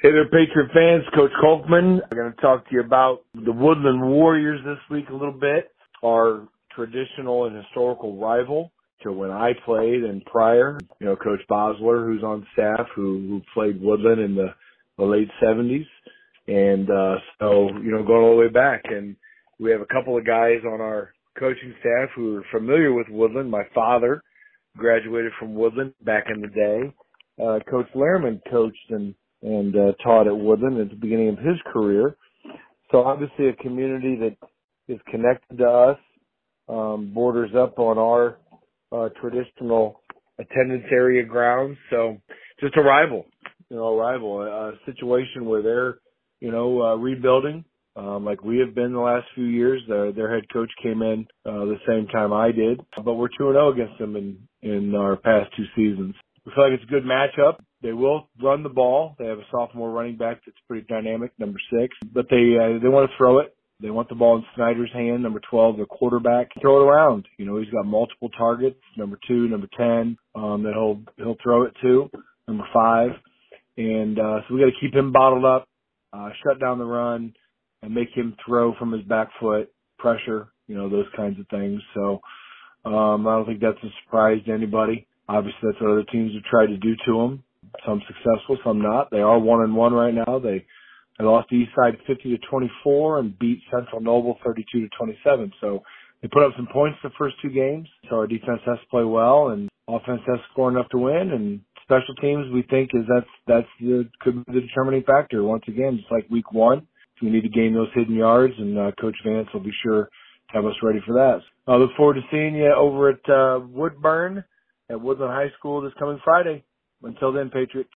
Hey there, Patriot fans. Coach Kolkman. I'm going to talk to you about the Woodlan Warriors this week a little bit. Our traditional and historical rival to when I played and prior. You know, Coach Bosler, who's on staff, who, who played Woodlan in the, the late 70s. And uh, so, you know, going all the way back. And we have a couple of guys on our coaching staff who are familiar with Woodlan. My father graduated from Woodlan back in the day. Uh, Coach Lehrman coached and and uh, taught at Woodlan at the beginning of his career. So obviously a community that is connected to us, um, borders up on our uh, traditional attendance area grounds. So just a rival, you know, a rival, a, situation where they're, you know, uh, rebuilding. Um, like we have been the last few years, their, their head coach came in uh, the same time I did, but we're two and zero oh against them in in our past two seasons. We feel like it's a good matchup. They will run the ball. They have a sophomore running back that's pretty dynamic, number six. But they uh, they want to throw it. They want the ball in Snyder's hand, number 12, the quarterback. Throw it around. You know, he's got multiple targets, number two, number 10, um, that he'll, he'll throw it to, number five. And, uh, so we got to keep him bottled up, uh, shut down the run and make him throw from his back foot, pressure, you know, those kinds of things. So, um, I don't think that's a surprise to anybody. Obviously that's what other teams have tried to do to him some successful, some not. They are one and one right now. They they lost Eastside 50 to 24 and beat Central Noble 32 to 27. So they put up some points the first two games. So our defense has to play well and offense has to score enough to win. And special teams, we think is that's that's the could be the determining factor. Once again, just like week one, we need to gain those hidden yards, and uh, Coach Vance will be sure to have us ready for that. I look forward to seeing you over at uh, Woodburn at Woodlan High School this coming Friday. Until then, Patriots.